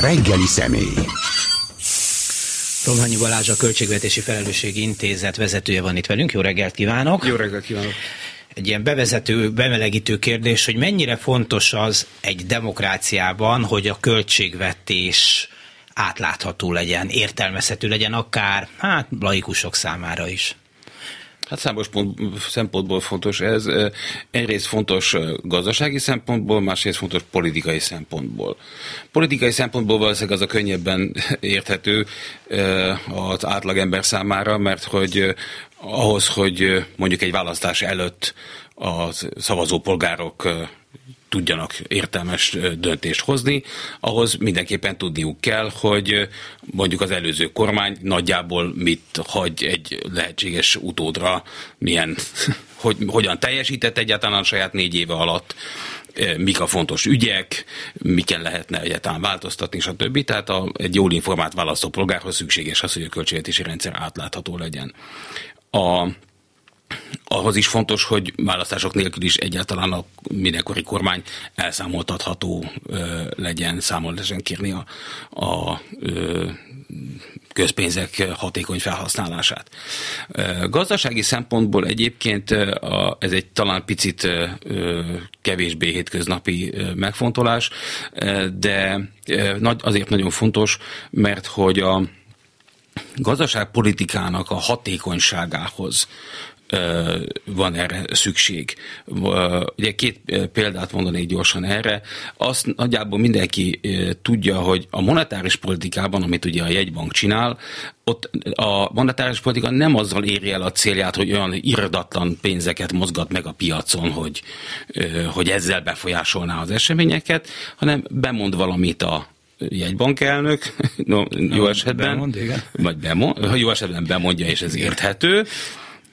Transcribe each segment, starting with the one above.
reggeli személy. Romhanyi Balázs a Költségvetési Felelősségi Intézet vezetője van itt velünk. Jó reggelt kívánok! Jó reggelt kívánok! Egy ilyen bevezető, bemelegítő kérdés, hogy mennyire fontos az egy demokráciában, hogy a költségvetés átlátható legyen, értelmezhető legyen, akár hát laikusok számára is. Hát számos pont, szempontból fontos ez. Egyrészt fontos gazdasági szempontból, másrészt fontos politikai szempontból. Politikai szempontból valószínűleg az a könnyebben érthető az átlagember számára, mert hogy ahhoz, hogy mondjuk egy választás előtt a szavazópolgárok tudjanak értelmes döntést hozni, ahhoz mindenképpen tudniuk kell, hogy mondjuk az előző kormány nagyjából mit hagy egy lehetséges utódra, milyen, hogy, hogyan teljesített egyáltalán a saját négy éve alatt, mik a fontos ügyek, miken lehetne egyáltalán változtatni, stb. Tehát a, egy jól informált választópolgárhoz szükséges az, hogy a költségvetési rendszer átlátható legyen. A ahhoz is fontos, hogy választások nélkül is egyáltalán a mindenkori kormány elszámoltatható ö, legyen, számol lehessen kérni a, a ö, közpénzek hatékony felhasználását. Gazdasági szempontból egyébként a, ez egy talán picit kevésbé hétköznapi megfontolás, de azért nagyon fontos, mert hogy a gazdaságpolitikának a hatékonyságához van erre szükség. Ugye két példát mondanék gyorsan erre. Azt nagyjából mindenki tudja, hogy a monetáris politikában, amit ugye a jegybank csinál, ott a monetáris politika nem azzal éri el a célját, hogy olyan irdatlan pénzeket mozgat meg a piacon, hogy, hogy ezzel befolyásolná az eseményeket, hanem bemond valamit a jegybankelnök, no, jó esetben, bemond, igen. vagy bemond, jó esetben bemondja, és ez érthető,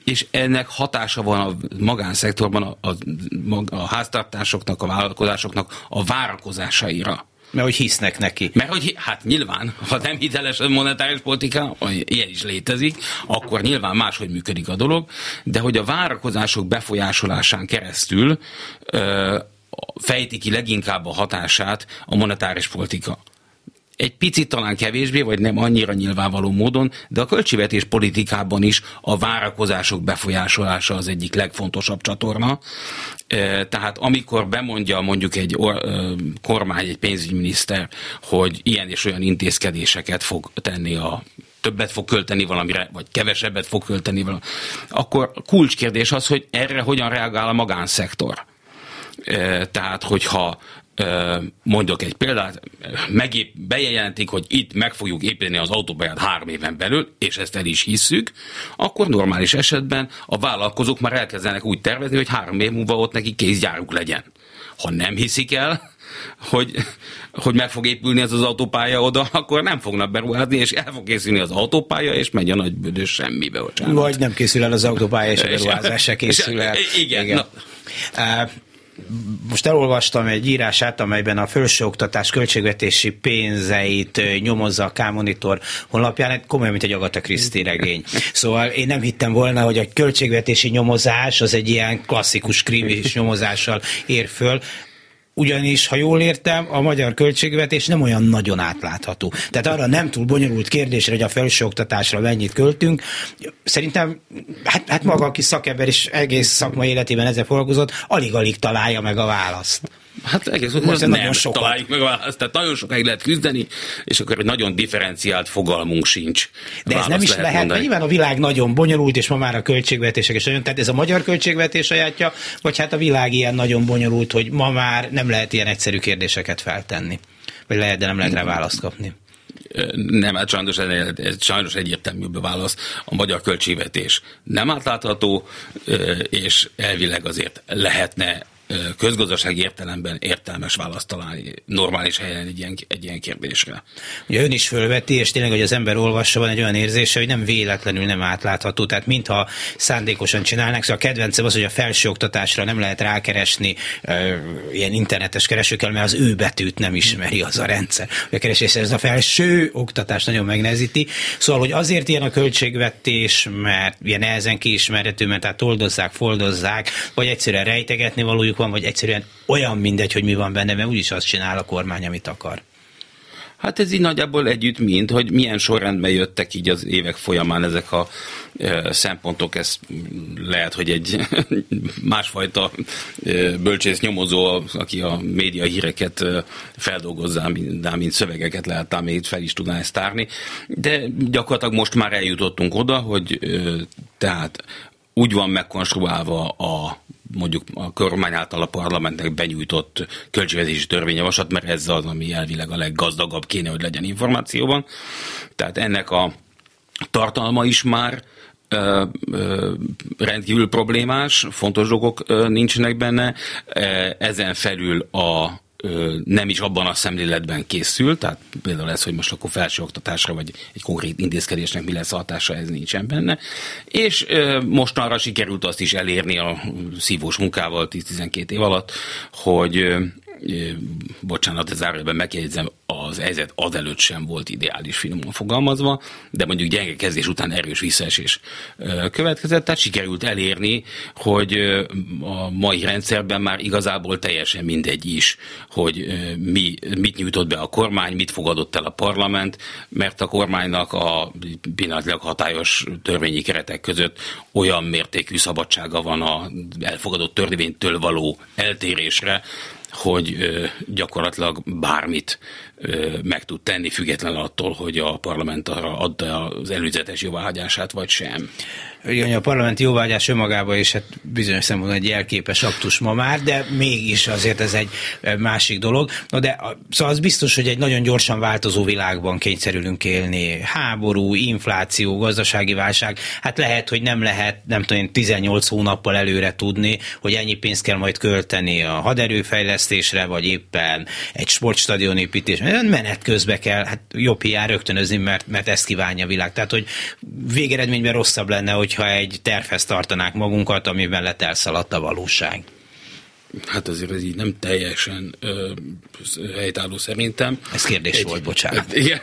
és ennek hatása van a magánszektorban a, a, a háztartásoknak, a vállalkozásoknak a várakozásaira. Mert hogy hisznek neki. Mert hogy, hát nyilván, ha nem hiteles a monetáris politika, ilyen is létezik, akkor nyilván máshogy működik a dolog, de hogy a várakozások befolyásolásán keresztül ö, fejti ki leginkább a hatását a monetáris politika egy picit talán kevésbé, vagy nem annyira nyilvánvaló módon, de a költségvetés politikában is a várakozások befolyásolása az egyik legfontosabb csatorna. Tehát amikor bemondja mondjuk egy kormány, egy pénzügyminiszter, hogy ilyen és olyan intézkedéseket fog tenni a többet fog költeni valamire, vagy kevesebbet fog költeni valamire, akkor kulcskérdés az, hogy erre hogyan reagál a magánszektor. Tehát, hogyha mondok egy példát, megép, bejelentik, hogy itt meg fogjuk építeni az autópályát három éven belül, és ezt el is hisszük, akkor normális esetben a vállalkozók már elkezdenek úgy tervezni, hogy három év múlva ott neki kézgyáruk legyen. Ha nem hiszik el, hogy, hogy meg fog épülni ez az autópálya oda, akkor nem fognak beruházni, és el fog készülni az autópálya, és megy a nagy büdös semmibe. Bocsánat. Vagy nem készül el az autópálya, és a beruházás se készül el. Igen. Igen. Na most elolvastam egy írását, amelyben a felsőoktatás költségvetési pénzeit nyomozza a K-monitor honlapján, komolyan, mint egy Agatha Christie regény. Szóval én nem hittem volna, hogy a költségvetési nyomozás az egy ilyen klasszikus krimis nyomozással ér föl ugyanis, ha jól értem, a magyar költségvetés nem olyan nagyon átlátható. Tehát arra nem túl bonyolult kérdésre, hogy a felsőoktatásra mennyit költünk. Szerintem, hát, hát maga, aki szakember és egész szakmai életében ezzel foglalkozott, alig-alig találja meg a választ. Hát egész most nem nagyon sokat. találjuk meg a választ, tehát nagyon sokáig lehet küzdeni, és akkor egy nagyon differenciált fogalmunk sincs. De ez nem is lehet, lehet mert nyilván a világ nagyon bonyolult, és ma már a költségvetések is nagyon, tehát ez a magyar költségvetés sajátja, vagy hát a világ ilyen nagyon bonyolult, hogy ma már nem lehet ilyen egyszerű kérdéseket feltenni. Vagy lehet, de nem lehet rá választ kapni. Nem, hát sajnos, ez sajnos egyértelműbb a válasz. A magyar költségvetés nem átlátható, és elvileg azért lehetne közgazdasági értelemben értelmes választ találni normális helyen egy ilyen, egy ilyen kérdésre. Ugye ön is fölveti, és tényleg, hogy az ember olvassa, van egy olyan érzése, hogy nem véletlenül nem átlátható, tehát mintha szándékosan csinálnak. Szóval a kedvencem az, hogy a felsőoktatásra nem lehet rákeresni e, ilyen internetes keresőkkel, mert az ő betűt nem ismeri az a rendszer. A keresés ez a felső oktatás nagyon megnehezíti. Szóval, hogy azért ilyen a költségvetés, mert ilyen nehezen kiismerhető, mert tehát toldozzák, foldozzák, vagy egyszerűen rejtegetni valójuk van, vagy egyszerűen olyan mindegy, hogy mi van benne, mert úgyis azt csinál a kormány, amit akar. Hát ez így nagyjából együtt mind, hogy milyen sorrendben jöttek így az évek folyamán ezek a e, szempontok, ez lehet, hogy egy másfajta e, bölcsész nyomozó, aki a média híreket e, feldolgozzá, mint, mint szövegeket lehet még fel is tudná ezt tárni, de gyakorlatilag most már eljutottunk oda, hogy tehát úgy van megkonstruálva a mondjuk a kormány által a parlamentnek benyújtott költségvetési törvényjavaslat, mert ez az, ami elvileg a leggazdagabb kéne, hogy legyen információban. Tehát ennek a tartalma is már ö, ö, rendkívül problémás, fontos dolgok ö, nincsenek benne. Ezen felül a nem is abban a szemléletben készül, tehát például ez, hogy most akkor felsőoktatásra vagy egy konkrét intézkedésnek mi lesz hatása, ez nincsen benne. És most arra sikerült azt is elérni a szívós munkával 10-12 év alatt, hogy bocsánat, ez zárójelben megjegyzem, az helyzet azelőtt sem volt ideális finoman fogalmazva, de mondjuk gyenge kezdés után erős visszaesés következett, tehát sikerült elérni, hogy a mai rendszerben már igazából teljesen mindegy is, hogy mi, mit nyújtott be a kormány, mit fogadott el a parlament, mert a kormánynak a pillanatnyilag hatályos törvényi keretek között olyan mértékű szabadsága van a elfogadott törvénytől való eltérésre, hogy gyakorlatilag bármit meg tud tenni, független attól, hogy a parlament arra adta az előzetes jóváhagyását, vagy sem. Igen, a parlamenti jóvágyás önmagában is hát bizonyos szempontból egy jelképes aktus ma már, de mégis azért ez egy másik dolog. Na de szóval az biztos, hogy egy nagyon gyorsan változó világban kényszerülünk élni. Háború, infláció, gazdasági válság. Hát lehet, hogy nem lehet, nem tudom, 18 hónappal előre tudni, hogy ennyi pénzt kell majd költeni a haderőfejlesztésre, vagy éppen egy sportstadion építés. Menet közbe kell, hát jobb hiány rögtönözni, mert, mert ezt kívánja a világ. Tehát, hogy végeredményben rosszabb lenne, hogy hogyha egy tervhez tartanák magunkat, amiben lett elszaladt a valóság. Hát azért ez így nem teljesen ö, helytálló szerintem. Ez kérdés egy, volt, bocsánat. Igen,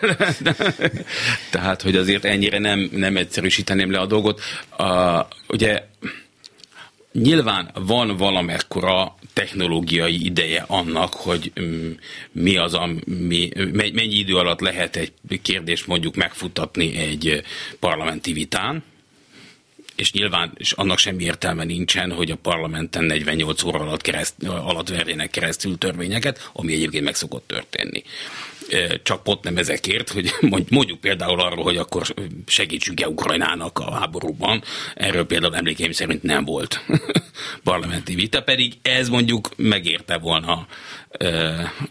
tehát, hogy azért ennyire nem, nem egyszerűsíteném le a dolgot. A, ugye nyilván van valamekkora technológiai ideje annak, hogy mm, mi az, ami, mennyi idő alatt lehet egy kérdést mondjuk megfutatni egy parlamenti vitán, és nyilván és annak semmi értelme nincsen, hogy a parlamenten 48 óra alatt, kereszt, alatt verjenek keresztül törvényeket, ami egyébként meg szokott történni. Csak pont nem ezekért, hogy mondjuk például arról, hogy akkor segítsünk-e Ukrajnának a háborúban, erről például emlékeim szerint nem volt parlamenti vita, pedig ez mondjuk megérte volna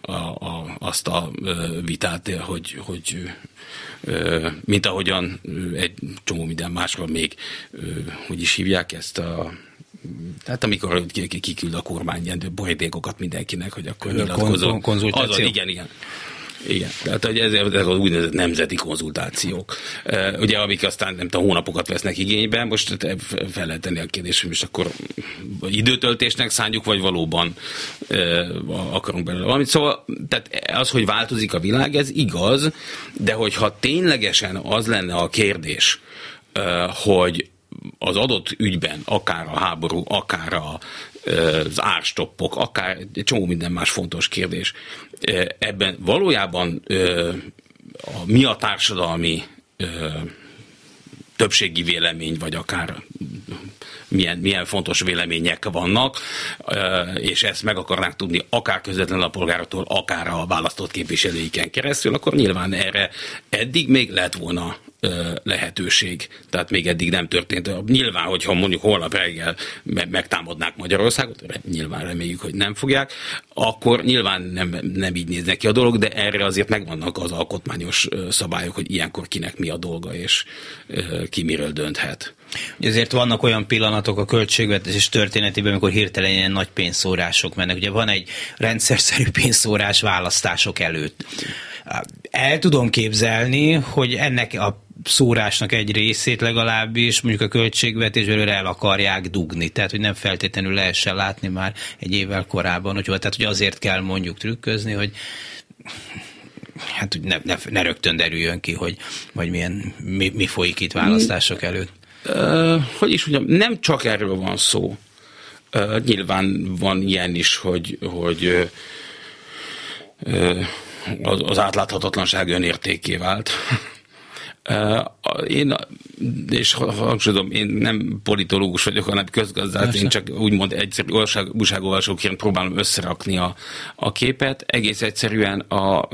a, a, azt a vitát, hogy, hogy mint ahogyan egy csomó minden másról még, hogy is hívják ezt a tehát amikor kiküld a kormány ilyen borítékokat mindenkinek, hogy akkor nyilatkozó. Konzultáció. Az, igen, igen. Igen, tehát hogy ezek, ezek az úgynevezett nemzeti konzultációk, ugye amik aztán nem tudom, hónapokat vesznek igénybe, most fel lehet tenni a kérdést, hogy most akkor időtöltésnek szánjuk, vagy valóban akarunk belőle valamit. Szóval tehát az, hogy változik a világ, ez igaz, de hogyha ténylegesen az lenne a kérdés, hogy az adott ügyben, akár a háború, akár a, az árstoppok, akár egy csomó minden más fontos kérdés. Ebben valójában mi a társadalmi többségi vélemény, vagy akár milyen, milyen fontos vélemények vannak, és ezt meg akarnák tudni akár közvetlenül a polgároktól, akár a választott képviselőiken keresztül, akkor nyilván erre eddig még lett volna lehetőség. Tehát még eddig nem történt. Nyilván, hogyha mondjuk holnap reggel megtámadnák Magyarországot, nyilván reméljük, hogy nem fogják, akkor nyilván nem, nem így néznek a dolog, de erre azért megvannak az alkotmányos szabályok, hogy ilyenkor kinek mi a dolga, és ki miről dönthet. Ezért vannak olyan pillanatok a költségvetés történetében, amikor hirtelen ilyen nagy pénzszórások mennek. Ugye van egy rendszerszerű pénzszórás választások előtt. El tudom képzelni, hogy ennek a szórásnak egy részét legalábbis mondjuk a költségvetésből el akarják dugni, tehát hogy nem feltétlenül lehessen látni már egy évvel korábban, hogy, tehát hogy azért kell mondjuk trükközni, hogy hát hogy ne, ne, ne rögtön derüljön ki, hogy vagy milyen, mi, mi folyik itt választások előtt. Uh, hogy is mondjam, nem csak erről van szó. Uh, nyilván van ilyen is, hogy, hogy uh, az, az átláthatatlanság önértéké vált. Én, és hangsúlyozom, én nem politológus vagyok, hanem közgazdász, én csak úgymond egyszerű újságolvasóként próbálom összerakni a, a képet. Egész egyszerűen a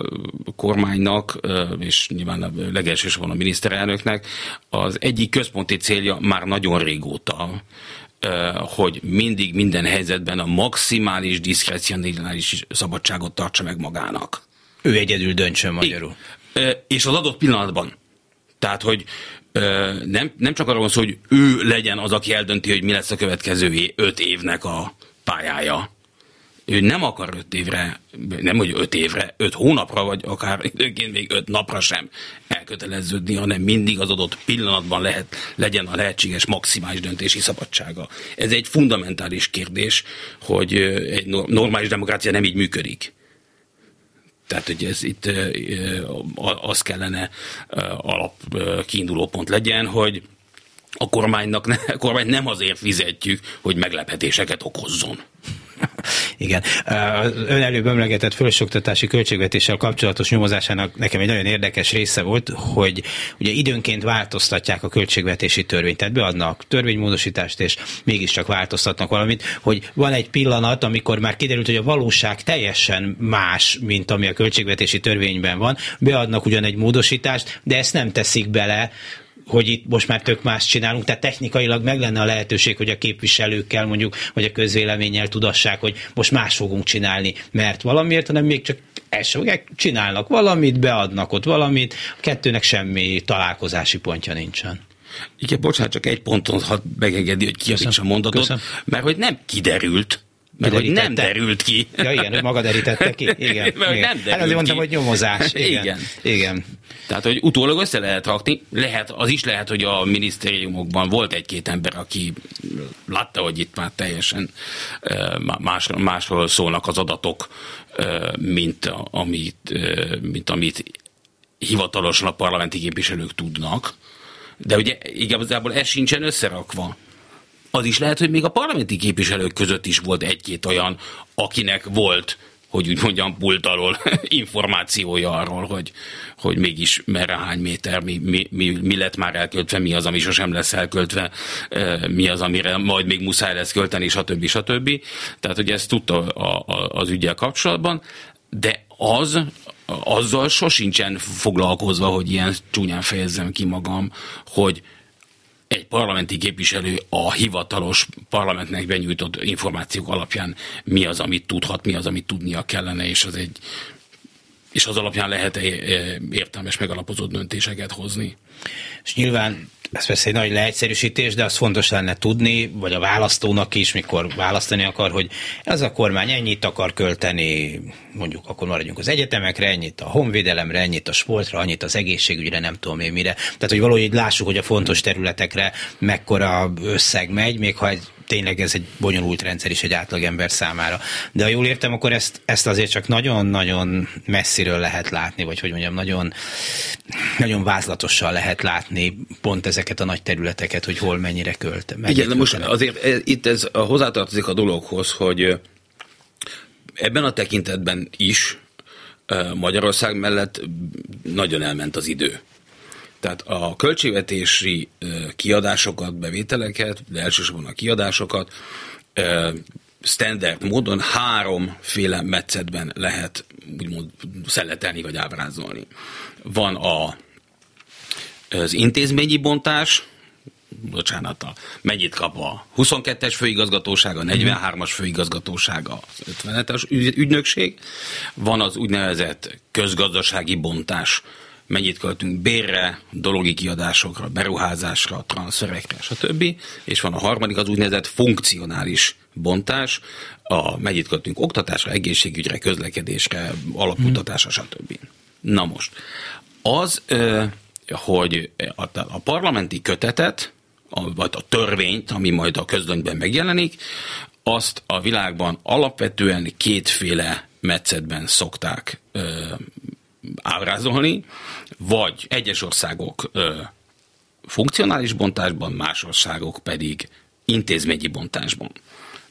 kormánynak, és nyilván a legelsősorban a miniszterelnöknek az egyik központi célja már nagyon régóta, hogy mindig minden helyzetben a maximális diszkrecionális szabadságot tartsa meg magának. Ő egyedül döntsön magyarul. És az adott pillanatban tehát, hogy nem, nem csak arról van szó, hogy ő legyen az, aki eldönti, hogy mi lesz a következő öt évnek a pályája. Ő nem akar öt évre, nem hogy öt évre, öt hónapra, vagy akár időnként még öt napra sem elköteleződni, hanem mindig az adott pillanatban lehet, legyen a lehetséges maximális döntési szabadsága. Ez egy fundamentális kérdés, hogy egy normális demokrácia nem így működik. Tehát, hogy ez itt az kellene alap kiinduló pont legyen, hogy a kormánynak ne, a kormány nem azért fizetjük, hogy meglepetéseket okozzon. Igen. Ön előbb emlegetett felsőoktatási költségvetéssel kapcsolatos nyomozásának nekem egy nagyon érdekes része volt, hogy ugye időnként változtatják a költségvetési törvényt, tehát beadnak törvénymódosítást, és mégiscsak változtatnak valamit, hogy van egy pillanat, amikor már kiderült, hogy a valóság teljesen más, mint ami a költségvetési törvényben van, beadnak ugyan egy módosítást, de ezt nem teszik bele hogy itt most már tök más csinálunk, tehát technikailag meg lenne a lehetőség, hogy a képviselőkkel mondjuk, vagy a közvéleménnyel tudassák, hogy most más fogunk csinálni, mert valamiért, hanem még csak elsőgek csinálnak valamit, beadnak ott valamit, a kettőnek semmi találkozási pontja nincsen. Igen, bocsánat, csak egy ponton hadd megengedi, hogy kiavítsam a mondatot, Köszön. mert hogy nem kiderült, mert hogy nem derült ki. Ja igen, hogy maga derítette ki. Igen. Mert igen. nem derült hát azért mondtam, hogy nyomozás. Igen. igen. igen. Tehát, hogy utólag össze lehet rakni, lehet, az is lehet, hogy a minisztériumokban volt egy-két ember, aki látta, hogy itt már teljesen más, másról szólnak az adatok, mint amit, mint amit hivatalosan a parlamenti képviselők tudnak. De ugye igazából ez sincsen összerakva az is lehet, hogy még a parlamenti képviselők között is volt egy-két olyan, akinek volt hogy úgy mondjam, pult alól információja arról, hogy, hogy mégis merre hány méter, mi, mi, mi, mi lett már elköltve, mi az, ami sosem lesz elköltve, mi az, amire majd még muszáj lesz költeni, stb. stb. Tehát, hogy ezt tudta a, a, az ügyel kapcsolatban, de az, azzal sosincsen foglalkozva, hogy ilyen csúnyán fejezzem ki magam, hogy egy parlamenti képviselő a hivatalos parlamentnek benyújtott információk alapján mi az, amit tudhat, mi az, amit tudnia kellene, és az egy és az alapján lehet értelmes, megalapozott döntéseket hozni. És nyilván ez persze egy nagy leegyszerűsítés, de az fontos lenne tudni, vagy a választónak is, mikor választani akar, hogy ez a kormány ennyit akar költeni, mondjuk akkor maradjunk az egyetemekre, ennyit a honvédelemre, ennyit a sportra, annyit az egészségügyre, nem tudom én mire. Tehát, hogy valahogy lássuk, hogy a fontos területekre mekkora összeg megy, még ha egy tényleg ez egy bonyolult rendszer is egy átlagember számára. De ha jól értem, akkor ezt, ezt azért csak nagyon-nagyon messziről lehet látni, vagy hogy mondjam, nagyon, nagyon vázlatosan lehet látni pont ezeket a nagy területeket, hogy hol mennyire költ. Igen, de most azért e, itt ez hozzátartozik a dologhoz, hogy ebben a tekintetben is Magyarország mellett nagyon elment az idő. Tehát a költségvetési kiadásokat, bevételeket, de elsősorban a kiadásokat standard módon háromféle metszetben lehet úgymond szeletelni vagy ábrázolni. Van a, az intézményi bontás, bocsánat, a, mennyit kap a 22-es főigazgatóság, a 43-as főigazgatóság, a 50-es ügynökség, van az úgynevezett közgazdasági bontás, mennyit költünk bérre, dologi kiadásokra, beruházásra, transferekre, stb. És van a harmadik, az úgynevezett funkcionális bontás, a mennyit költünk oktatásra, egészségügyre, közlekedésre, alapkutatásra, stb. Na most, az, hogy a parlamenti kötetet, vagy a törvényt, ami majd a közlönyben megjelenik, azt a világban alapvetően kétféle metszetben szokták ábrázolni, vagy egyes országok ö, funkcionális bontásban, más országok pedig intézményi bontásban.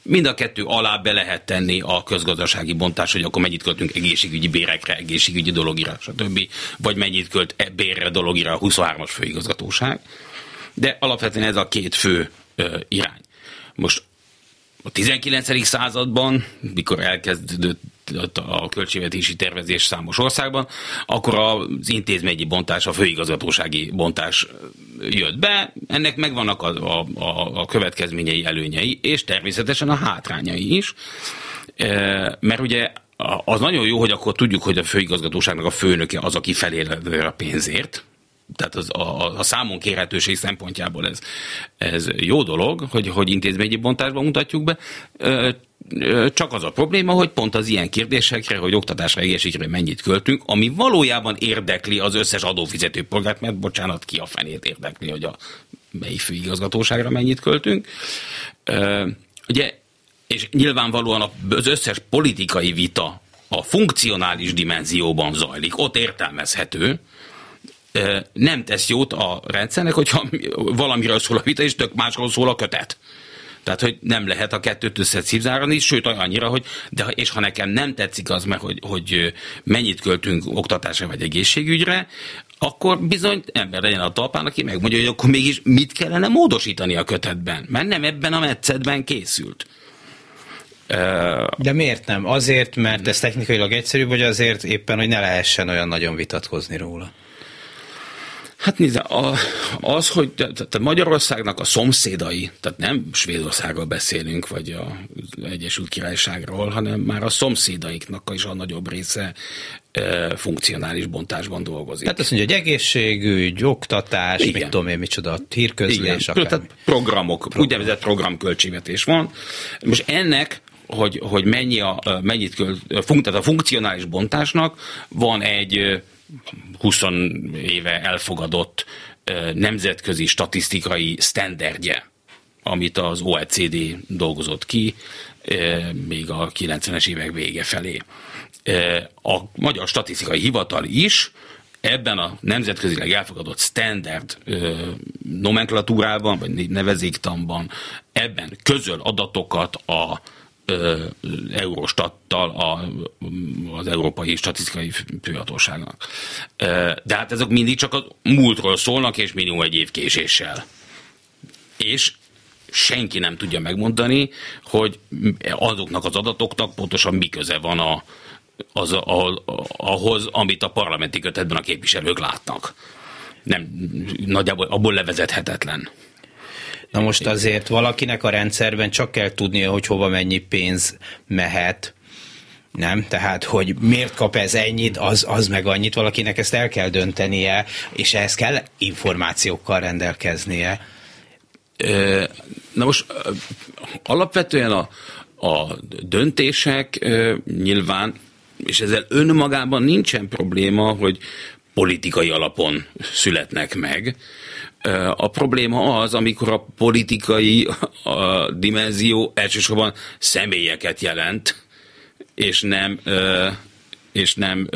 mind a kettő alá be lehet tenni a közgazdasági bontás, hogy akkor mennyit költünk egészségügyi bérekre, egészségügyi dologira, stb. Vagy mennyit költ e bérre, dologira a 23-as főigazgatóság. De alapvetően ez a két fő ö, irány. Most a 19. században, mikor elkezdődött a költségvetési tervezés számos országban, akkor az intézményi bontás, a főigazgatósági bontás jött be, ennek megvannak a, a, a következményei, előnyei, és természetesen a hátrányai is, e, mert ugye az nagyon jó, hogy akkor tudjuk, hogy a főigazgatóságnak a főnöke az, aki felél a pénzért, tehát az, a, a számon kérhetőség szempontjából ez, ez jó dolog, hogy, hogy intézményi bontásban mutatjuk be. Csak az a probléma, hogy pont az ilyen kérdésekre, hogy oktatásra, egészségre mennyit költünk, ami valójában érdekli az összes adófizető polgárt, mert bocsánat, ki a fenét érdekli, hogy a melyik főigazgatóságra mennyit költünk. Ugye, és nyilvánvalóan az összes politikai vita a funkcionális dimenzióban zajlik, ott értelmezhető, nem tesz jót a rendszernek, hogyha valamiről szól a vita, és tök másról szól a kötet. Tehát, hogy nem lehet a kettőt összecipzárani, sőt annyira, hogy de, és ha nekem nem tetszik az, mert hogy, hogy mennyit költünk oktatásra vagy egészségügyre, akkor bizony ember legyen a talpán, aki megmondja, hogy akkor mégis mit kellene módosítani a kötetben, mert nem ebben a metszetben készült. De miért nem? Azért, mert ez technikailag egyszerűbb, vagy azért éppen, hogy ne lehessen olyan nagyon vitatkozni róla? Hát nézd, az, hogy tehát Magyarországnak a szomszédai, tehát nem Svédországról beszélünk, vagy az Egyesült Királyságról, hanem már a szomszédaiknak is a nagyobb része e, funkcionális bontásban dolgozik. Tehát azt mondja, hogy egészségügy, oktatás, Igen. mit tudom én, micsoda, hírközlés, Igen. Tehát programok, Program. úgynevezett programköltségvetés van. Most ennek hogy, hogy mennyi a, mennyit költ, tehát a funkcionális bontásnak van egy 20 éve elfogadott nemzetközi statisztikai sztenderdje, amit az OECD dolgozott ki, még a 90-es évek vége felé. A Magyar Statisztikai Hivatal is ebben a nemzetközileg elfogadott standard nomenklatúrában, vagy nevezéktanban ebben közöl adatokat a Eurostattal, a, az Európai Statisztikai Főhatóságnak. De hát ezek mindig csak a múltról szólnak, és minimum egy év késéssel. És senki nem tudja megmondani, hogy azoknak az adatoknak pontosan mi köze van a, az, a, ahhoz, amit a parlamenti kötetben a képviselők látnak. Nem, nagyjából abból levezethetetlen. Na most azért valakinek a rendszerben csak kell tudnia, hogy hova mennyi pénz mehet, nem? Tehát, hogy miért kap ez ennyit, az, az meg annyit, valakinek ezt el kell döntenie, és ehhez kell információkkal rendelkeznie. Na most alapvetően a, a döntések nyilván, és ezzel önmagában nincsen probléma, hogy politikai alapon születnek meg, a probléma az, amikor a politikai a dimenzió elsősorban személyeket jelent, és nem és nem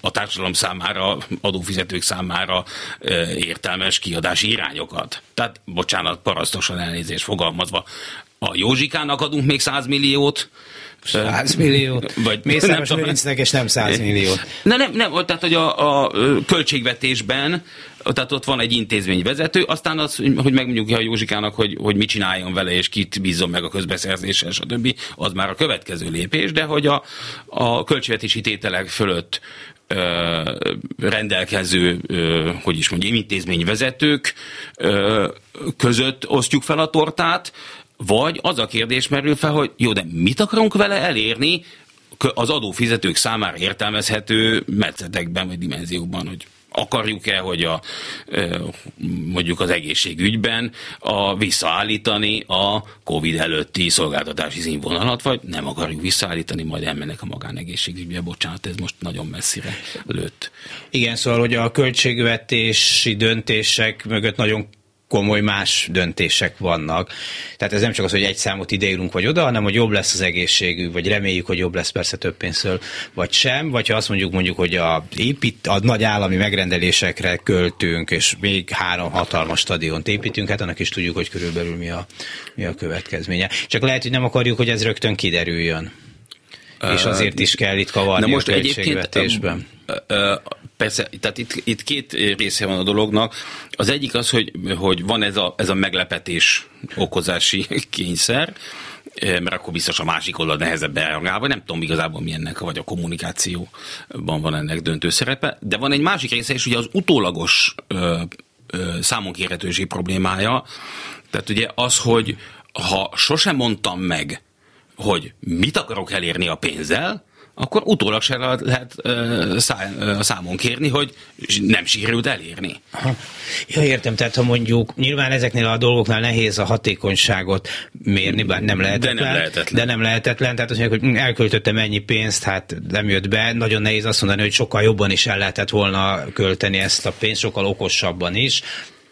a társadalom számára, adófizetők számára értelmes kiadási irányokat. Tehát, bocsánat, parasztosan elnézést fogalmazva, a Józsikának adunk még 100 milliót, 100 millió? Vagy Mészáros Lőrincnek, és nem 100 millió. Na nem, nem, tehát hogy a, a költségvetésben tehát ott van egy intézményvezető, aztán az, hogy megmondjuk a Józsikának, hogy, hogy mit csináljon vele, és kit bízzon meg a közbeszerzéssel, stb., az már a következő lépés, de hogy a, a költségvetési tételek fölött rendelkező, hogy is mondjam, intézményvezetők között osztjuk fel a tortát, vagy az a kérdés merül fel, hogy jó, de mit akarunk vele elérni az adófizetők számára értelmezhető metszetekben vagy dimenziókban, hogy akarjuk-e, hogy a, mondjuk az egészségügyben a, visszaállítani a COVID előtti szolgáltatási színvonalat, vagy nem akarjuk visszaállítani, majd elmennek a magánegészségügybe. Bocsánat, ez most nagyon messzire lőtt. Igen, szóval, hogy a költségvetési döntések mögött nagyon komoly más döntések vannak. Tehát ez nem csak az, hogy egy számot ideírunk vagy oda, hanem hogy jobb lesz az egészségű, vagy reméljük, hogy jobb lesz persze több pénzről, vagy sem, vagy ha azt mondjuk mondjuk, hogy a, épít, a nagy állami megrendelésekre költünk, és még három hatalmas stadiont építünk, hát annak is tudjuk, hogy körülbelül mi a, mi a következménye. Csak lehet, hogy nem akarjuk, hogy ez rögtön kiderüljön. És azért is kell itt kavarni Na most a költségvetésben. Persze, tehát itt, itt két része van a dolognak. Az egyik az, hogy, hogy van ez a, ez a meglepetés okozási kényszer, mert akkor biztos a másik oldal nehezebb elreagál, vagy nem tudom igazából mi ennek, vagy a kommunikációban van ennek döntő szerepe. De van egy másik része is, ugye az utólagos ö, ö, számonkérhetőség problémája. Tehát ugye az, hogy ha sosem mondtam meg, hogy mit akarok elérni a pénzzel, akkor utólag se lehet a számon kérni, hogy nem sikerült elérni. Aha. Ja, értem, tehát ha mondjuk nyilván ezeknél a dolgoknál nehéz a hatékonyságot mérni, bár nem lehetetlen. De nem lehetetlen. De nem lehetetlen, tehát azt mondják, hogy elköltöttem ennyi pénzt, hát nem jött be. Nagyon nehéz azt mondani, hogy sokkal jobban is el lehetett volna költeni ezt a pénzt, sokkal okosabban is,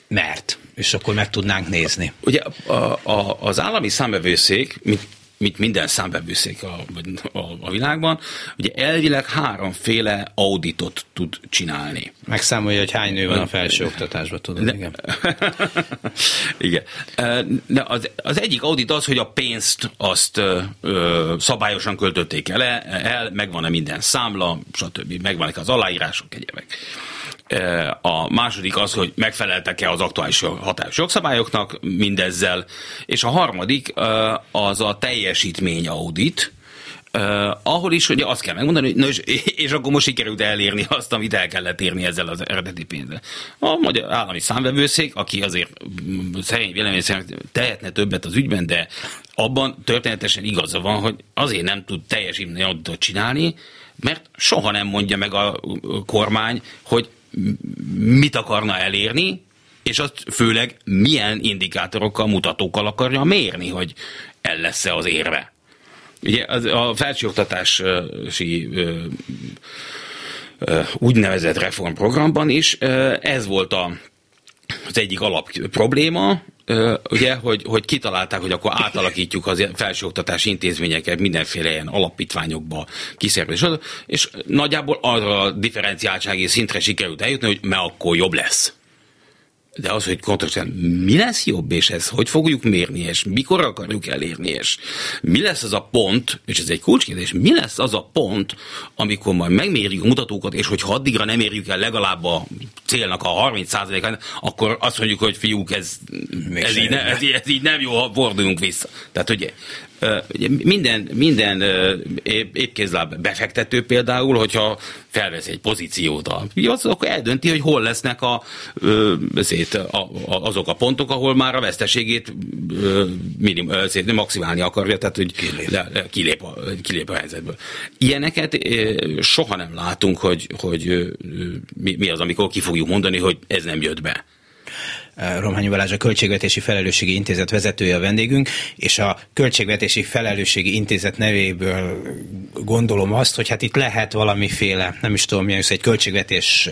mert és akkor meg tudnánk nézni. Ugye a, a, az állami számbevőszék, mint mint minden számbevőszék a, a, a világban, ugye elvileg háromféle auditot tud csinálni. Megszámolja, hogy hány nő van a felsőoktatásban, tudod, De, igen. igen. De az, az egyik audit az, hogy a pénzt azt ö, szabályosan költötték el, el megvan-e minden számla, stb. Megvannak az aláírások, egyebek. A második az, hogy megfeleltek-e az aktuális hatályos jogszabályoknak mindezzel, és a harmadik az a teljesítmény audit, Uh, ahol is ugye azt kell megmondani, hogy na és, és akkor most sikerült elérni azt, amit el kellett érni ezzel az eredeti pénzzel. A magyar állami számvevőszék, aki azért szerény vélemény szerint tehetne többet az ügyben, de abban történetesen igaza van, hogy azért nem tud teljesíteni auditot csinálni, mert soha nem mondja meg a kormány, hogy mit akarna elérni, és azt főleg milyen indikátorokkal, mutatókkal akarja mérni, hogy el lesz-e az érve. Ugye az, a felsőoktatási úgynevezett reformprogramban is ez volt a, az egyik alap probléma, ugye, hogy, hogy kitalálták, hogy akkor átalakítjuk az felsőoktatási intézményeket mindenféle ilyen alapítványokba kiszervezni, és nagyjából arra a differenciáltsági szintre sikerült eljutni, hogy mert akkor jobb lesz. De az, hogy pontosan mi lesz jobb, és ez hogy fogjuk mérni, és mikor akarjuk elérni, és mi lesz az a pont, és ez egy kulcskérdés, mi lesz az a pont, amikor majd megmérjük a mutatókat, és hogy addigra nem érjük el legalább a célnak a 30%-án, akkor azt mondjuk, hogy fiúk, ez, ez, így, ne, ez, ez így nem jó, ha forduljunk vissza. Tehát Ugye minden, minden épkézláb befektető például, hogyha felvesz egy pozíciót a piac, akkor eldönti, hogy hol lesznek a, azért, azok a pontok, ahol már a veszteségét minim, azért, maximálni akarja, tehát hogy kilép, le, kilép, a, kilép a helyzetből. Ilyeneket soha nem látunk, hogy, hogy mi, mi az, amikor ki fogjuk mondani, hogy ez nem jött be. Romhányi Balázs a Költségvetési Felelősségi Intézet vezetője a vendégünk, és a Költségvetési Felelősségi Intézet nevéből gondolom azt, hogy hát itt lehet valamiféle, nem is tudom milyen, egy költségvetés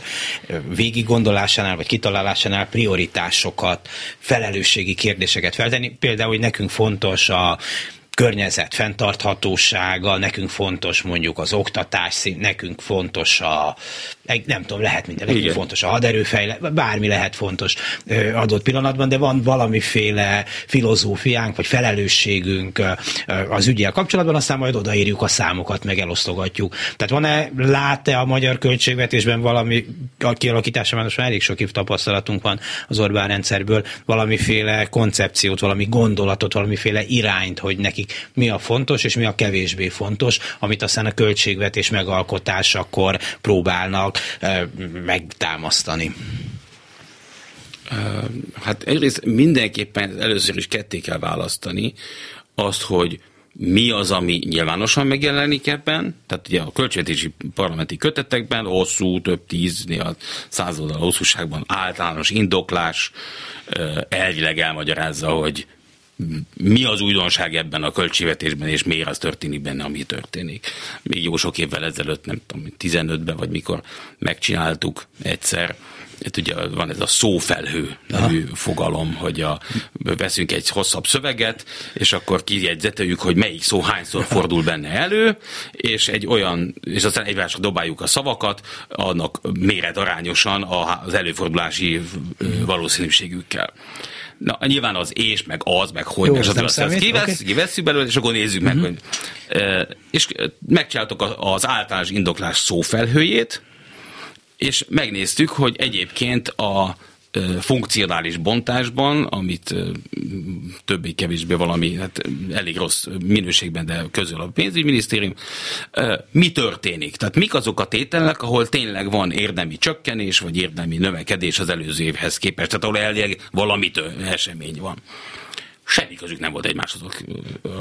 végig gondolásánál, vagy kitalálásánál prioritásokat, felelősségi kérdéseket feltenni. Például, hogy nekünk fontos a környezet fenntarthatósága, nekünk fontos mondjuk az oktatás szint, nekünk fontos a, nem tudom, lehet minden, nekünk Igen. fontos a haderőfejle, bármi lehet fontos adott pillanatban, de van valamiféle filozófiánk, vagy felelősségünk az ügyel kapcsolatban, aztán majd odaírjuk a számokat, meg elosztogatjuk. Tehát van-e, lát-e a magyar költségvetésben valami a kialakítása, mert most már elég sok év tapasztalatunk van az Orbán rendszerből, valamiféle koncepciót, valami gondolatot, valamiféle irányt, hogy mi a fontos és mi a kevésbé fontos, amit aztán a költségvetés megalkotásakor próbálnak megtámasztani. Hát egyrészt mindenképpen először is ketté kell választani azt, hogy mi az, ami nyilvánosan megjelenik ebben, tehát ugye a költségvetési parlamenti kötetekben hosszú, több tíz, néha száz hosszúságban általános indoklás elvileg elmagyarázza, hogy mi az újdonság ebben a költségvetésben, és miért az történik benne, ami történik. Még jó sok évvel ezelőtt, nem tudom, 15-ben, vagy mikor megcsináltuk egyszer, itt ugye van ez a szófelhő nevű Aha. fogalom, hogy a, veszünk egy hosszabb szöveget, és akkor kijegyzeteljük, hogy melyik szó hányszor fordul benne elő, és egy olyan, és aztán egymásra dobáljuk a szavakat, annak méret arányosan az előfordulási valószínűségükkel. Na, nyilván az és, meg az, meg hogy, Jó, meg az, az, az kivesz, okay. kivesszük belőle, és akkor nézzük uh-huh. meg, mhm. hogy... E, és megcsináltuk az általános indoklás szófelhőjét, és megnéztük, hogy egyébként a funkcionális bontásban, amit többé-kevésbé valami, hát elég rossz minőségben, de közül a pénzügyminisztérium, mi történik? Tehát mik azok a tételek, ahol tényleg van érdemi csökkenés, vagy érdemi növekedés az előző évhez képest, tehát ahol elég valami esemény van semmi közük nem volt egymáshoz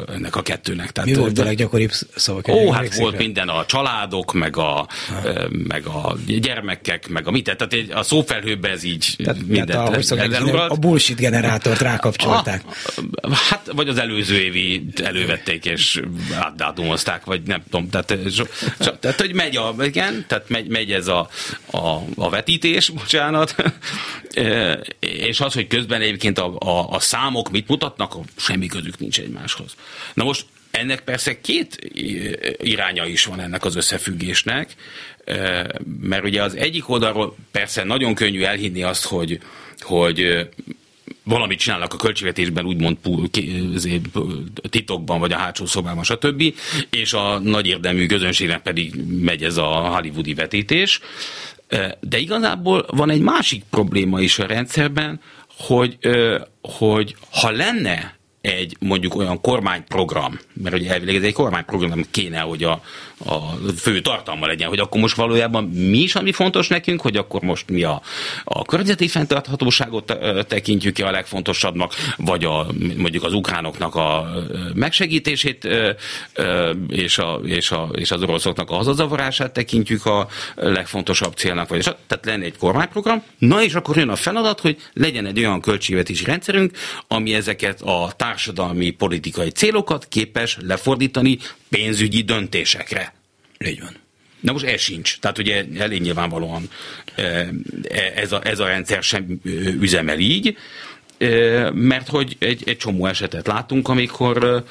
ennek a kettőnek. Tehát, Mi volt a leggyakoribb szavak? Ó, hát volt minden a családok, meg a, meg a gyermekek, meg a mit. Tehát a szófelhőben ez így tehát, mindent tehát a, a bullshit generátort rákapcsolták. A, hát, vagy az előző évi elővették és átdátumozták, vagy nem tudom. Tehát, so, so, tehát hogy megy, a, igen, tehát megy, megy ez a, a, a vetítés, bocsánat, és az, hogy közben egyébként a, a, a számok mit mutat, vitatnak, semmi közük nincs egymáshoz. Na most ennek persze két iránya is van ennek az összefüggésnek, mert ugye az egyik oldalról persze nagyon könnyű elhinni azt, hogy, hogy valamit csinálnak a költségvetésben, úgymond titokban, vagy a hátsó szobában, stb. És a nagy érdemű közönségnek pedig megy ez a hollywoodi vetítés. De igazából van egy másik probléma is a rendszerben, hogy, hogy ha lenne egy mondjuk olyan kormányprogram, mert ugye elvileg ez egy kormányprogram kéne, hogy a, a fő tartalma legyen, hogy akkor most valójában mi is, ami fontos nekünk, hogy akkor most mi a, a környezeti fenntarthatóságot tekintjük ki a legfontosabbnak, vagy a, mondjuk az ukránoknak a megsegítését és, a, és, a, és az oroszoknak a hazazavarását tekintjük a legfontosabb célnak, vagy tehát lenne egy kormányprogram, na és akkor jön a feladat, hogy legyen egy olyan költségvetési rendszerünk, ami ezeket a társadalmi politikai célokat képes lefordítani pénzügyi döntésekre. Így van. Na most ez sincs. Tehát ugye elég nyilvánvalóan e, ez a, ez a rendszer sem üzemel így, mert hogy egy, egy csomó esetet látunk, amikor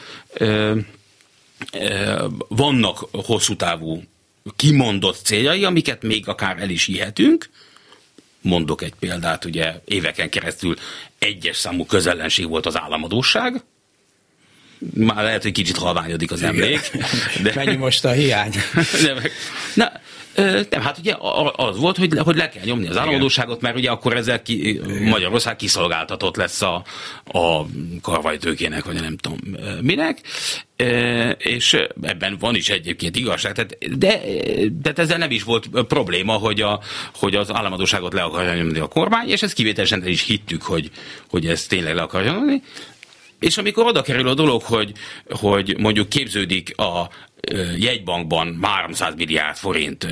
vannak hosszú távú kimondott céljai, amiket még akár el is ihetünk. Mondok egy példát, ugye éveken keresztül egyes számú közellenség volt az államadóság, már lehet, hogy kicsit halványodik az emlék. De... Mennyi most a hiány? De, na, nem, hát ugye az volt, hogy, hogy le kell nyomni az államadóságot, mert ugye akkor ezzel ki, Magyarország kiszolgáltatott lesz a, a karvajtőkének, vagy nem tudom minek, és ebben van is egyébként igazság, tehát, de, de ezzel nem is volt probléma, hogy, a, hogy az államadóságot le akarja nyomni a kormány, és ezt kivételesen el is hittük, hogy, hogy ez tényleg le akarja nyomni, és amikor oda kerül a dolog, hogy, hogy mondjuk képződik a jegybankban 300 milliárd forint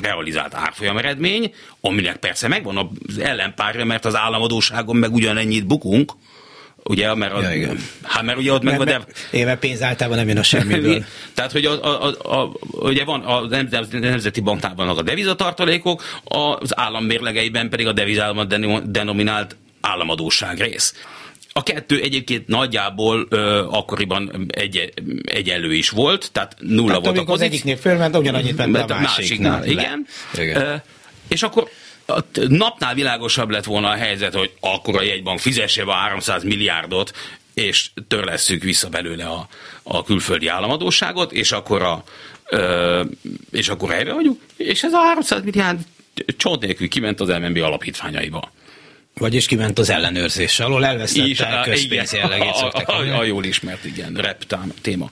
realizált árfolyam eredmény, aminek persze megvan az ellenpárja, mert az államadóságon meg ugyanennyit bukunk, Ugye, mert, az, ja, igen. Hát, mert ugye ott meg... Mert, mert, de... Éve pénz általában nem jön a semmiből. Tehát, hogy a, a, a, a, ugye van a Nemzeti Banknál a devizatartalékok, az állam mérlegeiben pedig a devizában denominált államadóság rész. A kettő egyébként nagyjából ö, akkoriban egy, egyenlő is volt, tehát nulla tehát volt a pozíció. az egyiknél fölment, ugyanannyit ment a, a másiknál. másiknál igen. igen. Ö, és akkor a napnál világosabb lett volna a helyzet, hogy akkor a jegybank fizesse be 300 milliárdot, és törlesszük vissza belőle a, a külföldi államadóságot, és akkor a, ö, és akkor helyre vagyunk, és ez a 300 milliárd csont nélkül kiment az MNB alapítványaiba. Vagyis kiment az ellenőrzés alól, elvesztette a közpénz jellegét. A, a, a, a, jól ismert, igen, rep téma.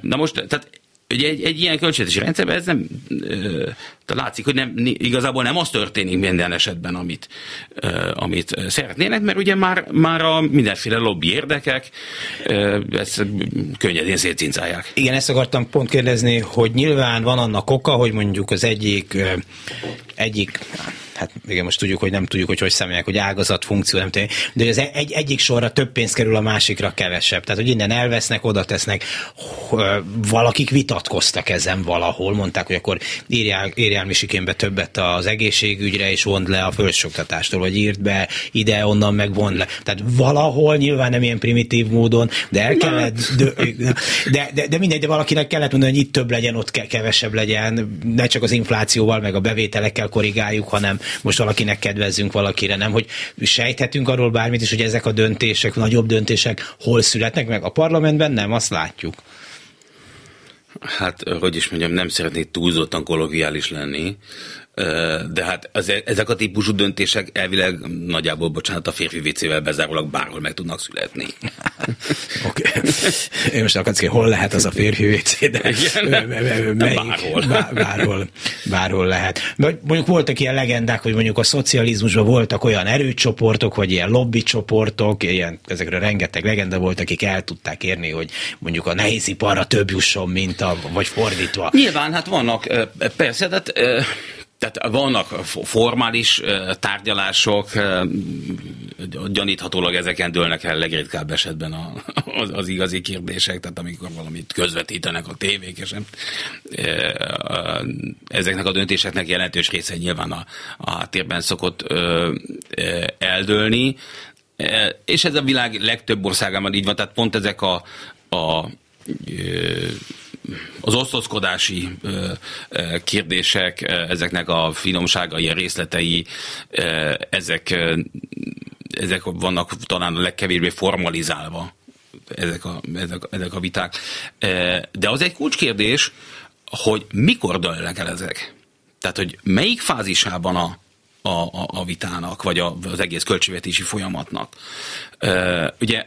Na most, tehát Ugye egy, egy ilyen költségvetési rendszerben ez nem, de látszik, hogy nem, igazából nem az történik minden esetben, amit, amit szeretnének, mert ugye már, már a mindenféle lobby érdekek ezt könnyedén szétcincálják. Igen, ezt akartam pont kérdezni, hogy nyilván van annak oka, hogy mondjuk az egyik, egyik hát igen, most tudjuk, hogy nem tudjuk, hogy hogy számolják, hogy ágazat, funkció, nem tudom, de az egy, egyik sorra több pénz kerül, a másikra kevesebb. Tehát, hogy innen elvesznek, oda tesznek. Valakik vitatkoztak ezen valahol, mondták, hogy akkor írjál, írjál Misikénbe többet az egészségügyre, és vond le a földsoktatástól, vagy írt be ide, onnan meg vond le. Tehát valahol, nyilván nem ilyen primitív módon, de el kellett, de, de, de, de mindegy, de valakinek kellett mondani, hogy itt több legyen, ott kevesebb legyen, ne csak az inflációval, meg a bevételekkel korrigáljuk, hanem most valakinek kedvezzünk valakire, nem, hogy sejthetünk arról bármit is, hogy ezek a döntések, nagyobb döntések hol születnek meg a parlamentben, nem, azt látjuk. Hát, hogy is mondjam, nem szeretnék túlzottan kolloquiális lenni, de hát az, ezek a típusú döntések elvileg nagyjából, bocsánat, a férfi vécével bezárólag bárhol meg tudnak születni. Oké. Okay. Én most akarsz, hogy hol lehet az a férfi vécé, de melyik, bárhol. bárhol. Bárhol lehet. Mondjuk voltak ilyen legendák, hogy mondjuk a szocializmusban voltak olyan erőcsoportok, vagy ilyen lobbycsoportok, ilyen, ezekről rengeteg legenda volt, akik el tudták érni, hogy mondjuk a nehéziparra több jusson, mint a, vagy fordítva. Nyilván, hát vannak, persze, tehát tehát vannak formális tárgyalások, gyaníthatólag ezeken dőlnek el legritkább esetben a, az, az igazi kérdések, tehát amikor valamit közvetítenek a tévék, és nem, ezeknek a döntéseknek jelentős része nyilván a, a háttérben szokott eldőlni, és ez a világ legtöbb országában így van, tehát pont ezek a, a az osztozkodási kérdések, ezeknek a finomságai, a részletei, ezek, ezek vannak talán a legkevésbé formalizálva ezek a, ezek, ezek a viták. De az egy kulcskérdés, hogy mikor dőlnek el ezek? Tehát, hogy melyik fázisában a, a, a vitának, vagy a, az egész költségvetési folyamatnak. Ugye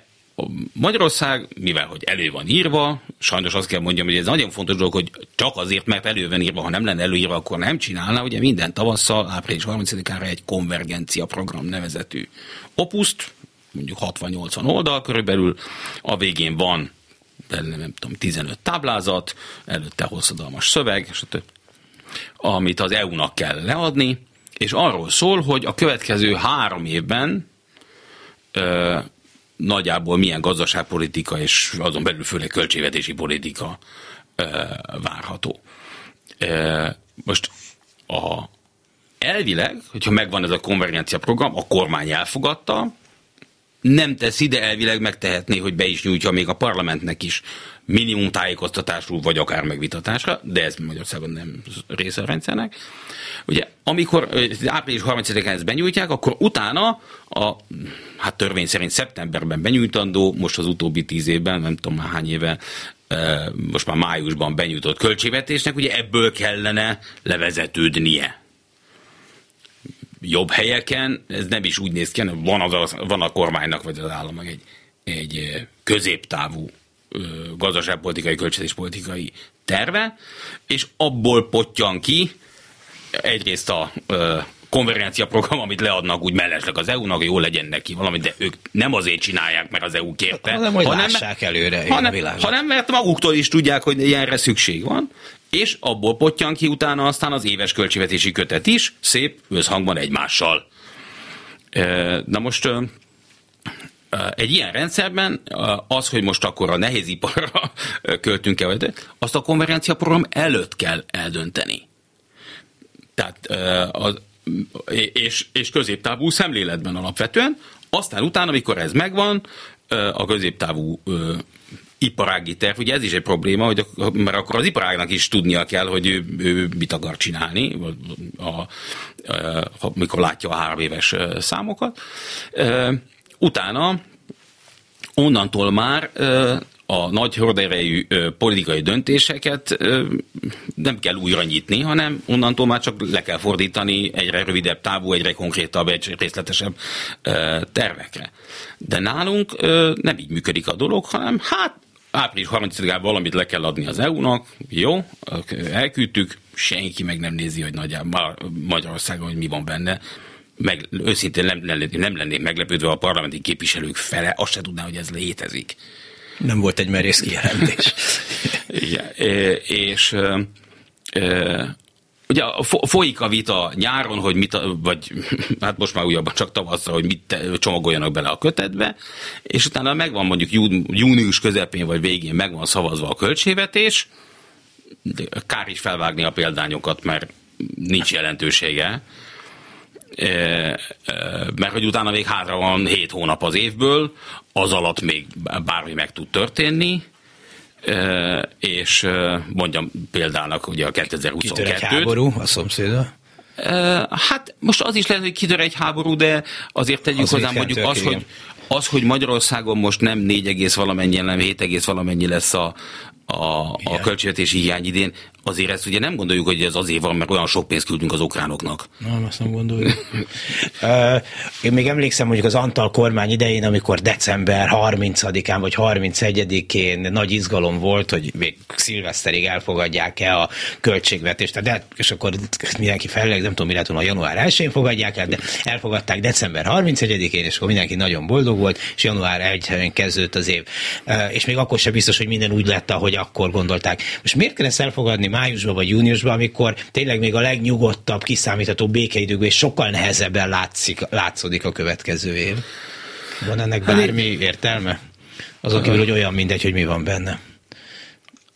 Magyarország, mivel hogy elő van írva, sajnos azt kell mondjam, hogy ez nagyon fontos dolog, hogy csak azért, mert elő van írva, ha nem lenne előírva, akkor nem csinálna. Ugye minden tavasszal, április 30-ára egy konvergencia program nevezetű opuszt, mondjuk 60-80 oldal körülbelül, a végén van nem tudom, 15 táblázat, előtte hosszadalmas szöveg, stb. amit az EU-nak kell leadni, és arról szól, hogy a következő három évben nagyjából milyen gazdaságpolitika és azon belül főleg költségvetési politika várható. Most a, elvileg, hogyha megvan ez a konvergencia program, a kormány elfogadta, nem tesz ide elvileg megtehetné, hogy be is nyújtja még a parlamentnek is minimum tájékoztatásról, vagy akár megvitatásra, de ez Magyarországon nem része a rendszernek. Ugye, amikor április 30-án ezt benyújtják, akkor utána a hát törvény szerint szeptemberben benyújtandó, most az utóbbi tíz évben, nem tudom már hány éve, most már májusban benyújtott költségvetésnek, ugye ebből kellene levezetődnie jobb helyeken, ez nem is úgy néz ki, hanem van, az, van a kormánynak vagy az államnak egy, egy középtávú gazdaságpolitikai, költségvetéspolitikai terve, és abból potyan ki egyrészt a konvergencia program, amit leadnak úgy mellesleg az EU-nak, jó legyen neki valami, de ők nem azért csinálják, mert az EU kérte, hanem, hogy hanem, előre, hanem, hanem mert maguktól is tudják, hogy ilyenre szükség van, és abból potyan ki utána aztán az éves költségvetési kötet is, szép összhangban egymással. Na most egy ilyen rendszerben az, hogy most akkor a nehéziparra költünk el, azt a konvergencia program előtt kell eldönteni. Tehát az, és, és középtávú szemléletben alapvetően. Aztán utána, amikor ez megvan, a középtávú iparági terv, ugye ez is egy probléma, hogy, mert akkor az iparágnak is tudnia kell, hogy ő, ő mit akar csinálni, a, a, a, mikor látja a három éves számokat. Utána onnantól már a nagy horderejű politikai döntéseket nem kell újra nyitni, hanem onnantól már csak le kell fordítani egyre rövidebb távú, egyre konkrétabb, egyre részletesebb tervekre. De nálunk nem így működik a dolog, hanem hát április 30-án valamit le kell adni az EU-nak, jó, elküldtük, senki meg nem nézi, hogy nagyjából Magyarországon, hogy mi van benne. Meg, őszintén nem, nem, nem lennék meglepődve a parlamenti képviselők fele, azt se tudná, hogy ez létezik. Nem volt egy merész kijelentés. Igen, és ugye folyik a vita nyáron, hogy mit, vagy hát most már újabban csak tavasszal, hogy mit csomagoljanak bele a kötetbe, és utána megvan mondjuk június közepén vagy végén megvan szavazva a költségvetés, kár is felvágni a példányokat, mert nincs jelentősége, mert hogy utána még hátra van 7 hónap az évből, az alatt még bármi meg tud történni, és mondjam példának ugye a 2022-t. Kitör háború a szomszéda? Hát most az is lehet, hogy kitör egy háború, de azért tegyük az hozzá mondjuk az, hogy, az, hogy Magyarországon most nem 4, valamennyi, hanem 7, valamennyi lesz a, a, a költségvetési hiány idén, azért ezt ugye nem gondoljuk, hogy ez azért van, mert olyan sok pénzt küldünk az ukránoknak. Nem, azt nem gondoljuk. Én még emlékszem mondjuk az Antal kormány idején, amikor december 30-án vagy 31-én nagy izgalom volt, hogy még szilveszterig elfogadják-e a költségvetést, de, és akkor mindenki felleg, nem tudom, mi lett volna, január 1-én fogadják el, de elfogadták december 31-én, és akkor mindenki nagyon boldog volt, és január 1-én kezdődött az év. És még akkor sem biztos, hogy minden úgy lett, ahogy akkor gondolták. Most miért kell ezt elfogadni májusban vagy júniusban, amikor tényleg még a legnyugodtabb, kiszámítható békeidőkben és sokkal nehezebben látszik, látszódik a következő év? Van ennek hát bármi értelme? Azon kívül, hogy olyan mindegy, hogy mi van benne.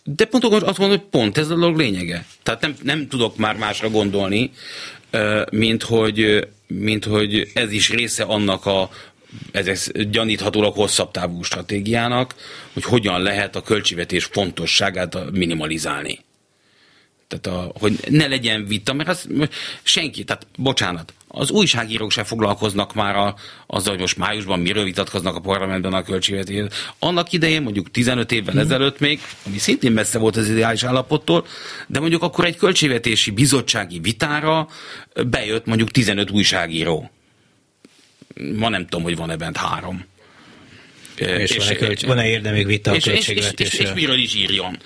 De pont azt mondom, hogy pont ez a dolog lényege. Tehát nem, nem tudok már másra gondolni, mint hogy, mint hogy ez is része annak a ez gyaníthatólag hosszabb távú stratégiának, hogy hogyan lehet a költségvetés fontosságát minimalizálni. Tehát, a, hogy ne legyen vita, mert az senki, tehát bocsánat, az újságírók sem foglalkoznak már a, azzal, hogy most májusban miről vitatkoznak a parlamentben a költségvetésről. Annak idején, mondjuk 15 évvel hmm. ezelőtt még, ami szintén messze volt az ideális állapottól, de mondjuk akkor egy költségvetési bizottsági vitára bejött mondjuk 15 újságíró. Ma nem tudom, hogy van-e bent három. És, és van-e, kölcs- van-e érdemi vita a és, és, és, és, és miről is írjon.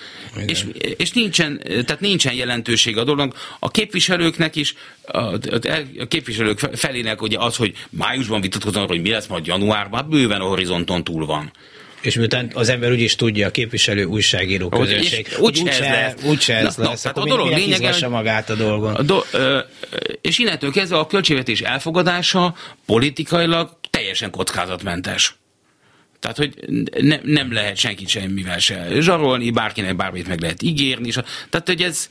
És, és nincsen, tehát nincsen jelentőség a dolog. A képviselőknek is, a, a képviselők felének ugye az, hogy májusban vitatkoznak, hogy mi lesz majd januárban, hát bőven a horizonton túl van. És miután az ember úgyis tudja, a képviselő újságíró közönség, úgy, úgy, úgy, ez úgyse ez na, lesz, na, akkor a dolog lényege, magát a dolgon. A do, ö, és innentől kezdve a költségvetés elfogadása politikailag teljesen kockázatmentes. Tehát, hogy ne, nem lehet senkit semmivel se zsarolni, bárkinek bármit meg lehet ígérni. És a, tehát, hogy ez...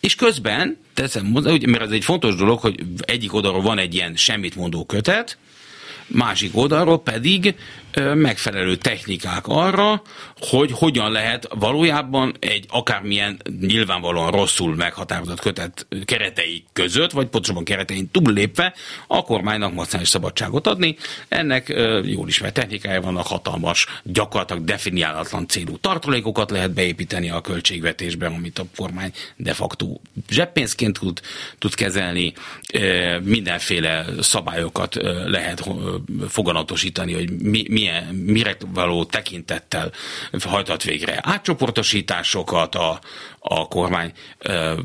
És közben, teszem, mert ez egy fontos dolog, hogy egyik oldalról van egy ilyen semmit mondó kötet, másik oldalról pedig megfelelő technikák arra, hogy hogyan lehet valójában egy akármilyen nyilvánvalóan rosszul meghatározott kötet keretei között, vagy pontosabban keretein túllépve a kormánynak maximális szabadságot adni. Ennek jól ismert technikája vannak, hatalmas, gyakorlatilag definiálatlan célú tartalékokat lehet beépíteni a költségvetésbe, amit a kormány de facto zseppénzként tud, tud kezelni. Mindenféle szabályokat lehet foganatosítani, hogy mi, milyen, mire való tekintettel hajtat végre átcsoportosításokat a, a kormány,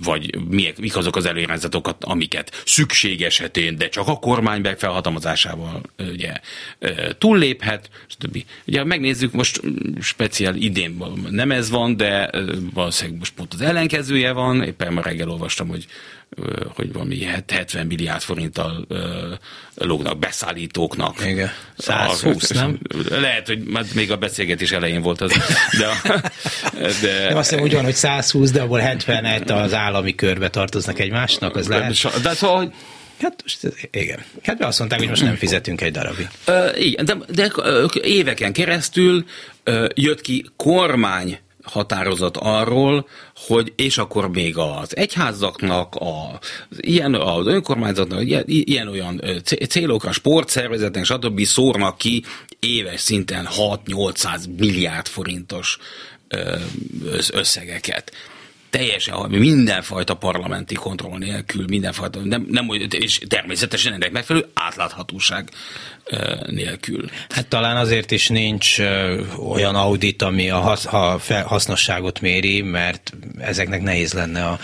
vagy mik azok az előirányzatokat, amiket szükség esetén, de csak a kormány felhatalmazásával ugye, túlléphet, stb. Ugye megnézzük, most speciál idén nem ez van, de valószínűleg most pont az ellenkezője van, éppen ma reggel olvastam, hogy hogy valami 70 milliárd forinttal lógnak beszállítóknak. Igen. 120, a, nem? Lehet, hogy még a beszélgetés elején volt az. De, de, nem azt hiszem, úgy van, hogy 120, de abból 70-et az állami körbe tartoznak egymásnak, az lehet. De szóval, hogy Hát igen. Hát azt mondták, hogy most nem fizetünk egy darabig. Igen, de, de éveken keresztül uh, jött ki kormány határozat arról, hogy és akkor még az egyházaknak, a, ilyen, az önkormányzatnak, ilyen, ilyen olyan célokra, sportszervezetnek, stb. szórnak ki éves szinten 6-800 milliárd forintos összegeket teljesen mindenfajta parlamenti kontroll nélkül, mindenfajta, nem, nem, és természetesen ennek megfelelő átláthatóság nélkül. Hát talán azért is nincs olyan audit, ami a hasznosságot méri, mert ezeknek nehéz lenne a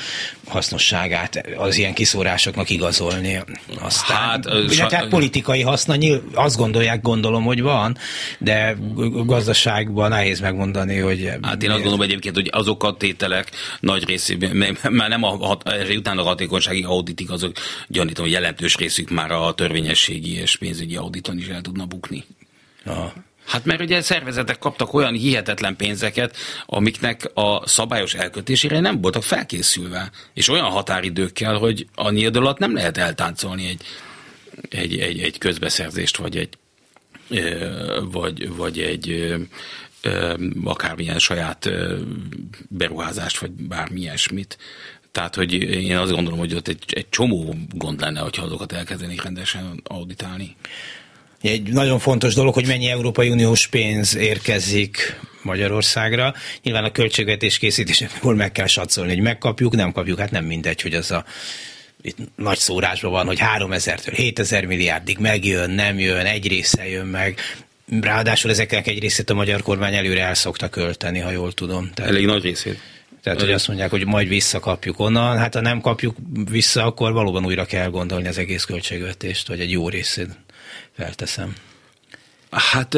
hasznosságát az ilyen kiszórásoknak igazolni. Aztán, hát, illetve hát politikai haszna, nyilv, azt gondolják, gondolom, hogy van, de gazdaságban nehéz megmondani, hogy... Hát én azt gondolom egyébként, hogy azok a tételek nagy részében, már nem a, hat, utána a hatékonysági auditik, azok gyanítom, hogy jelentős részük már a törvényességi és pénzügyi auditon is el tudna bukni. Aha. Hát mert ugye szervezetek kaptak olyan hihetetlen pénzeket, amiknek a szabályos elkötésére nem voltak felkészülve. És olyan határidőkkel, hogy idő alatt nem lehet eltáncolni egy, egy, egy, egy közbeszerzést, vagy egy, vagy, vagy egy akármilyen saját beruházást, vagy bármi ilyesmit. Tehát, hogy én azt gondolom, hogy ott egy, egy csomó gond lenne, hogyha azokat elkezdenék rendesen auditálni. Egy nagyon fontos dolog, hogy mennyi Európai Uniós pénz érkezik Magyarországra. Nyilván a költségvetés készítésekor meg kell satszolni, hogy megkapjuk, nem kapjuk, hát nem mindegy, hogy az a itt nagy szórásban van, hogy 3000-től 7000 milliárdig megjön, nem jön, egy része jön meg. Ráadásul ezeknek egy részét a magyar kormány előre el szokta költeni, ha jól tudom. Tehát, Elég nagy részét. Tehát, hogy azt mondják, hogy majd visszakapjuk onnan. Hát ha nem kapjuk vissza, akkor valóban újra kell gondolni az egész költségvetést, vagy egy jó részét felteszem. Hát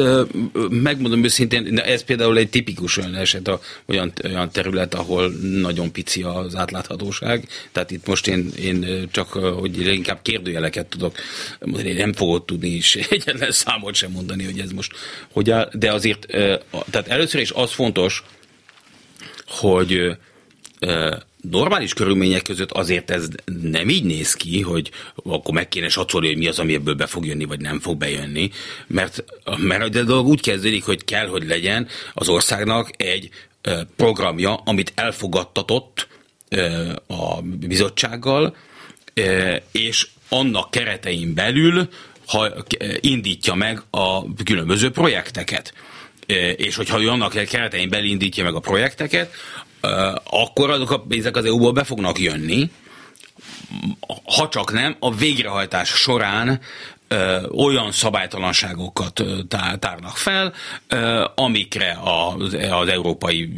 megmondom őszintén, ez például egy tipikus olyan eset, a, olyan, olyan terület, ahol nagyon pici az átláthatóság. Tehát itt most én, én csak, hogy inkább kérdőjeleket tudok mondani, én nem fogok tudni is egyetlen számot sem mondani, hogy ez most hogy áll. De azért, tehát először is az fontos, hogy normális körülmények között azért ez nem így néz ki, hogy akkor meg kéne satszolni, hogy mi az, ami ebből be fog jönni, vagy nem fog bejönni, mert, mert a dolog úgy kezdődik, hogy kell, hogy legyen az országnak egy programja, amit elfogadtatott a bizottsággal, és annak keretein belül ha indítja meg a különböző projekteket. És hogyha ő annak keretein belindítja meg a projekteket, akkor azok a pénzek az EU-ból be fognak jönni, ha csak nem, a végrehajtás során ö, olyan szabálytalanságokat tárnak fel, ö, amikre az, az európai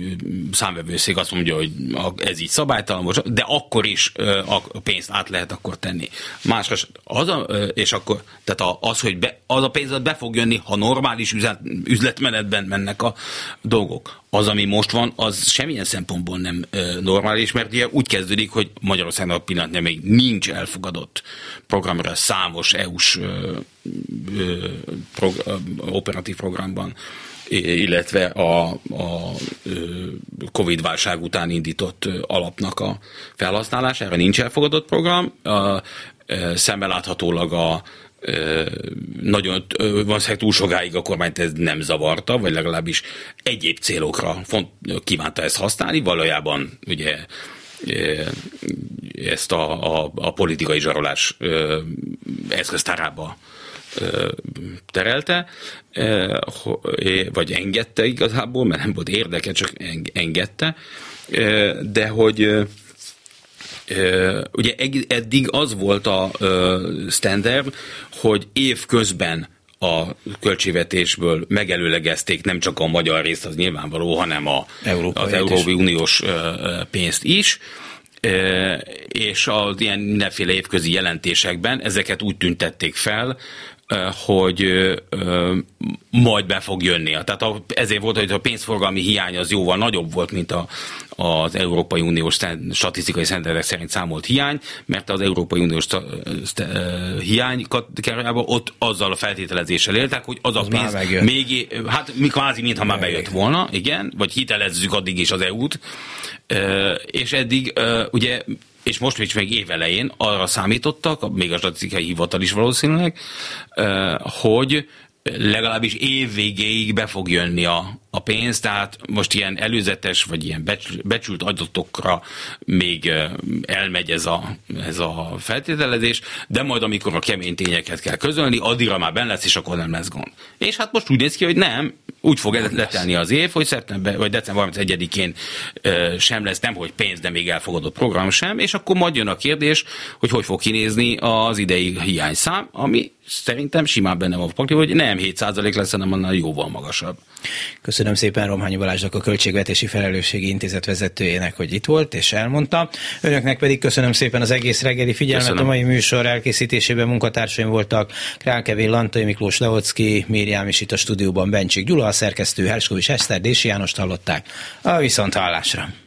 számvevőszék azt mondja, hogy ez így szabálytalan, de akkor is ö, a pénzt át lehet akkor tenni. Másra, az a, és akkor, tehát az, hogy be, az a pénz be fog jönni, ha normális üzlet, üzletmenetben mennek a dolgok. Az, ami most van, az semmilyen szempontból nem ö, normális, mert ugye úgy kezdődik, hogy Magyarországnak pillanatnyilag még nincs elfogadott programra számos EU-s ö, ö, prog- operatív programban illetve a, a Covid-válság után indított alapnak a felhasználására nincs elfogadott program. A, szemmel láthatólag a nagyon valószínűleg túl sokáig a kormányt ez nem zavarta, vagy legalábbis egyéb célokra font, kívánta ezt használni. Valójában ugye ezt a, a, a politikai zsarolás eszköztárába terelte, vagy engedte igazából, mert nem volt érdeke, csak engedte, de hogy Ugye eddig az volt a standard, hogy év közben a költségvetésből megelőlegezték nem csak a magyar részt, az nyilvánvaló, hanem a, az Európai Uniós pénzt is és az ilyen mindenféle évközi jelentésekben ezeket úgy tüntették fel, hogy majd be fog jönni. Tehát a, ezért volt, hogy a pénzforgalmi hiány az jóval nagyobb volt, mint a, az Európai Uniós statisztikai szentelek szerint számolt hiány, mert az Európai Uniós hiány kategóriában ott azzal a feltételezéssel éltek, hogy az, az a pénz még, hát mi kvázi, mintha már bejött volna, igen, vagy hitelezzük addig is az EU-t, és eddig ugye és most még évelején arra számítottak, még a statisztikai hivatal is valószínűleg, hogy legalábbis év végéig be fog jönni a, a pénz, tehát most ilyen előzetes, vagy ilyen becsült adatokra még elmegy ez a, ez a feltételezés, de majd amikor a kemény tényeket kell közölni, addigra már benne lesz, és akkor nem lesz gond. És hát most úgy néz ki, hogy nem, úgy fog letelni az év, hogy szeptember, vagy december 31-én sem lesz nem, hogy pénz, de még elfogadott program sem, és akkor majd jön a kérdés, hogy hogy fog kinézni az idei hiányszám, ami szerintem simán benne van hogy nem 7% lesz, hanem annál jóval magasabb. Köszönöm Köszönöm szépen Romhányi Balázsnak a Költségvetési Felelősségi Intézet vezetőjének, hogy itt volt és elmondta. Önöknek pedig köszönöm szépen az egész reggeli figyelmet. Köszönöm. A mai műsor elkészítésében munkatársaim voltak Králkevé Lantai Miklós Leocki, Mériám és itt a stúdióban Bencsik Gyula, a szerkesztő Herskovics Eszter, Dési Jánost hallották. A viszont hallásra.